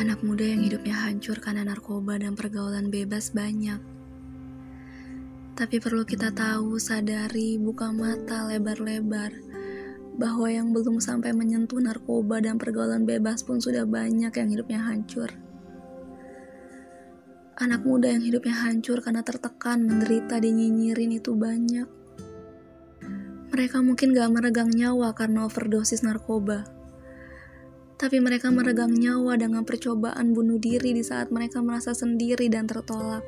Anak muda yang hidupnya hancur karena narkoba dan pergaulan bebas banyak. Tapi perlu kita tahu, sadari, buka mata lebar-lebar, bahwa yang belum sampai menyentuh narkoba dan pergaulan bebas pun sudah banyak yang hidupnya hancur. Anak muda yang hidupnya hancur karena tertekan, menderita, dinyinyirin itu banyak. Mereka mungkin gak meregang nyawa karena overdosis narkoba tapi mereka meregang nyawa dengan percobaan bunuh diri di saat mereka merasa sendiri dan tertolak.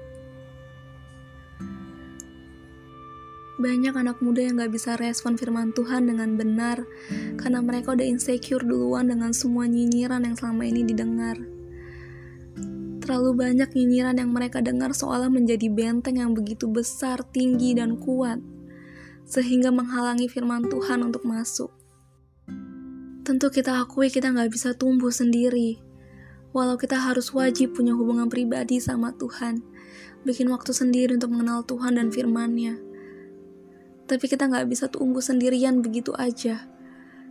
Banyak anak muda yang gak bisa respon firman Tuhan dengan benar karena mereka udah insecure duluan dengan semua nyinyiran yang selama ini didengar. Terlalu banyak nyinyiran yang mereka dengar seolah menjadi benteng yang begitu besar, tinggi, dan kuat, sehingga menghalangi firman Tuhan untuk masuk. Tentu kita akui kita nggak bisa tumbuh sendiri. Walau kita harus wajib punya hubungan pribadi sama Tuhan. Bikin waktu sendiri untuk mengenal Tuhan dan firman-Nya. Tapi kita nggak bisa tumbuh sendirian begitu aja.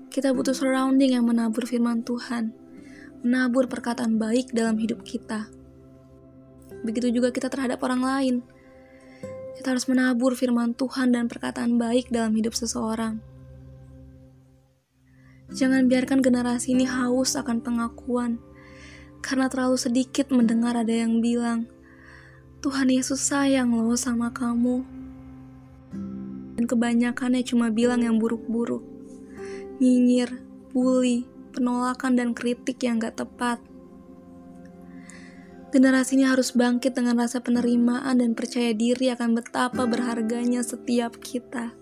Kita butuh surrounding yang menabur firman Tuhan. Menabur perkataan baik dalam hidup kita. Begitu juga kita terhadap orang lain. Kita harus menabur firman Tuhan dan perkataan baik dalam hidup seseorang. Jangan biarkan generasi ini haus akan pengakuan, karena terlalu sedikit mendengar ada yang bilang, Tuhan Yesus sayang loh sama kamu. Dan kebanyakannya cuma bilang yang buruk-buruk, nyinyir, bully, penolakan dan kritik yang gak tepat. Generasi ini harus bangkit dengan rasa penerimaan dan percaya diri akan betapa berharganya setiap kita.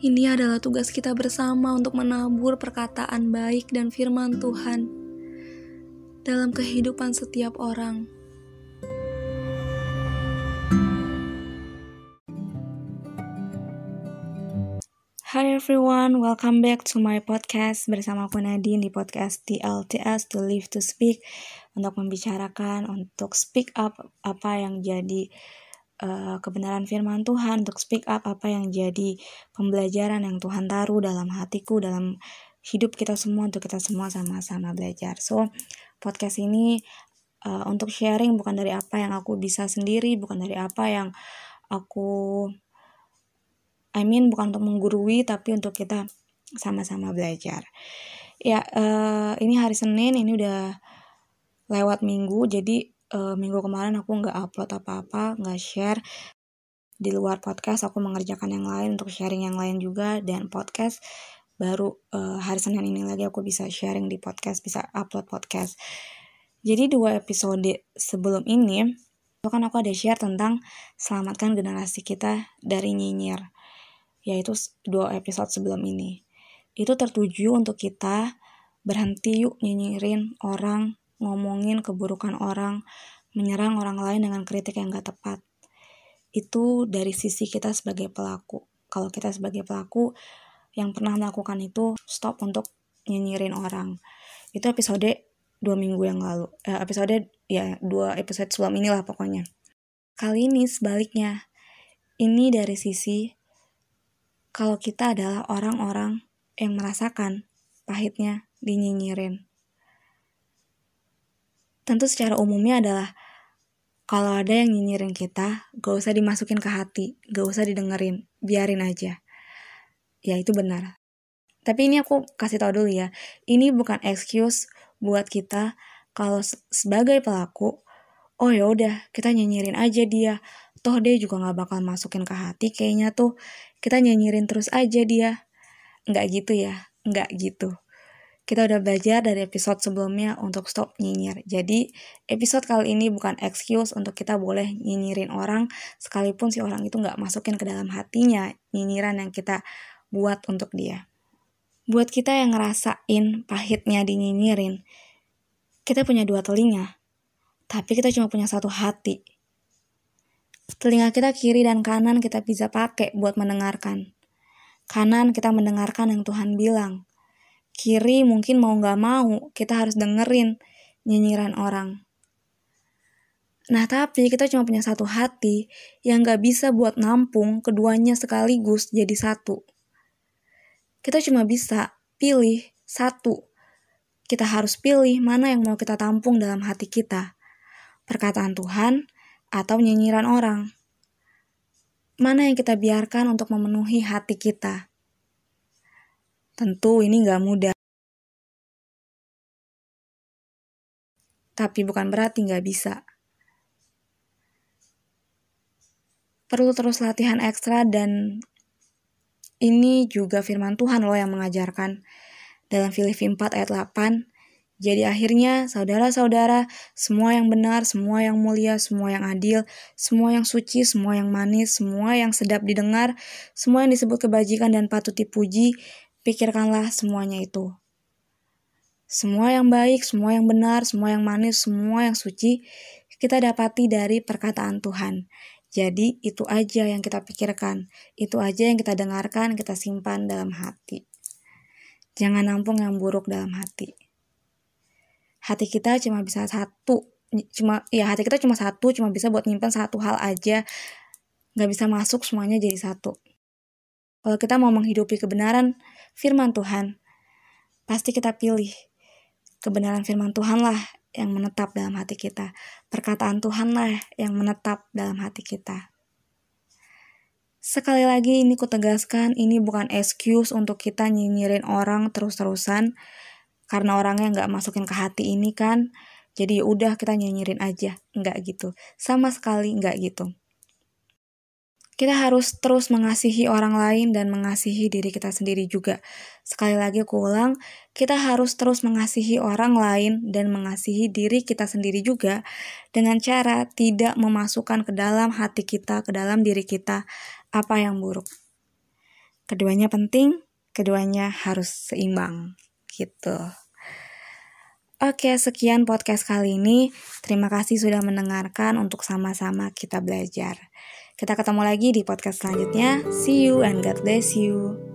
Ini adalah tugas kita bersama untuk menabur perkataan baik dan firman Tuhan dalam kehidupan setiap orang. Hi everyone, welcome back to my podcast bersama aku Nadine di podcast TLTS To Live To Speak untuk membicarakan, untuk speak up apa yang jadi uh, kebenaran firman Tuhan, untuk speak up apa yang jadi pembelajaran yang Tuhan taruh dalam hatiku, dalam hidup kita semua, untuk kita semua sama-sama belajar. So, podcast ini uh, untuk sharing bukan dari apa yang aku bisa sendiri, bukan dari apa yang aku, I mean bukan untuk menggurui, tapi untuk kita sama-sama belajar. Ya, uh, ini hari Senin, ini udah lewat minggu, jadi uh, minggu kemarin aku nggak upload apa-apa, nggak share. Di luar podcast aku mengerjakan yang lain untuk sharing yang lain juga dan podcast baru uh, hari Senin ini lagi aku bisa sharing di podcast, bisa upload podcast. Jadi dua episode sebelum ini itu kan aku ada share tentang selamatkan generasi kita dari nyinyir. Yaitu dua episode sebelum ini. Itu tertuju untuk kita berhenti yuk nyinyirin orang ngomongin keburukan orang, menyerang orang lain dengan kritik yang gak tepat. Itu dari sisi kita sebagai pelaku. Kalau kita sebagai pelaku yang pernah melakukan itu, stop untuk nyinyirin orang. Itu episode dua minggu yang lalu. Eh, episode, ya dua episode sebelum inilah pokoknya. Kali ini sebaliknya. Ini dari sisi kalau kita adalah orang-orang yang merasakan pahitnya dinyinyirin tentu secara umumnya adalah kalau ada yang nyinyirin kita, gak usah dimasukin ke hati, gak usah didengerin, biarin aja. Ya itu benar. Tapi ini aku kasih tau dulu ya, ini bukan excuse buat kita kalau sebagai pelaku, oh ya udah kita nyinyirin aja dia, toh dia juga gak bakal masukin ke hati, kayaknya tuh kita nyinyirin terus aja dia. Nggak gitu ya, nggak gitu. Kita udah belajar dari episode sebelumnya untuk stop nyinyir. Jadi, episode kali ini bukan excuse untuk kita boleh nyinyirin orang, sekalipun si orang itu nggak masukin ke dalam hatinya nyinyiran yang kita buat untuk dia. Buat kita yang ngerasain pahitnya dinyinyirin, kita punya dua telinga, tapi kita cuma punya satu hati. Telinga kita kiri dan kanan kita bisa pakai buat mendengarkan. Kanan kita mendengarkan yang Tuhan bilang, kiri mungkin mau nggak mau kita harus dengerin nyinyiran orang. Nah tapi kita cuma punya satu hati yang nggak bisa buat nampung keduanya sekaligus jadi satu. Kita cuma bisa pilih satu. kita harus pilih mana yang mau kita tampung dalam hati kita. Perkataan Tuhan atau nyinyiran orang. Mana yang kita biarkan untuk memenuhi hati kita. Tentu ini gak mudah. Tapi bukan berarti gak bisa. Perlu terus latihan ekstra dan ini juga firman Tuhan loh yang mengajarkan dalam Filipi 4 ayat 8. Jadi akhirnya saudara-saudara, semua yang benar, semua yang mulia, semua yang adil, semua yang suci, semua yang manis, semua yang sedap didengar, semua yang disebut kebajikan dan patut dipuji, pikirkanlah semuanya itu. Semua yang baik, semua yang benar, semua yang manis, semua yang suci, kita dapati dari perkataan Tuhan. Jadi itu aja yang kita pikirkan, itu aja yang kita dengarkan, kita simpan dalam hati. Jangan nampung yang buruk dalam hati. Hati kita cuma bisa satu, cuma ya hati kita cuma satu, cuma bisa buat nyimpan satu hal aja. Gak bisa masuk semuanya jadi satu. Kalau kita mau menghidupi kebenaran firman Tuhan, pasti kita pilih kebenaran firman Tuhan lah yang menetap dalam hati kita. Perkataan Tuhan lah yang menetap dalam hati kita. Sekali lagi ini kutegaskan, ini bukan excuse untuk kita nyinyirin orang terus-terusan. Karena orangnya nggak masukin ke hati ini kan. Jadi udah kita nyinyirin aja. Nggak gitu. Sama sekali nggak gitu. Kita harus terus mengasihi orang lain dan mengasihi diri kita sendiri juga. Sekali lagi aku ulang, kita harus terus mengasihi orang lain dan mengasihi diri kita sendiri juga dengan cara tidak memasukkan ke dalam hati kita, ke dalam diri kita apa yang buruk. Keduanya penting, keduanya harus seimbang gitu. Oke, sekian podcast kali ini. Terima kasih sudah mendengarkan untuk sama-sama kita belajar. Kita ketemu lagi di podcast selanjutnya. See you and God bless you.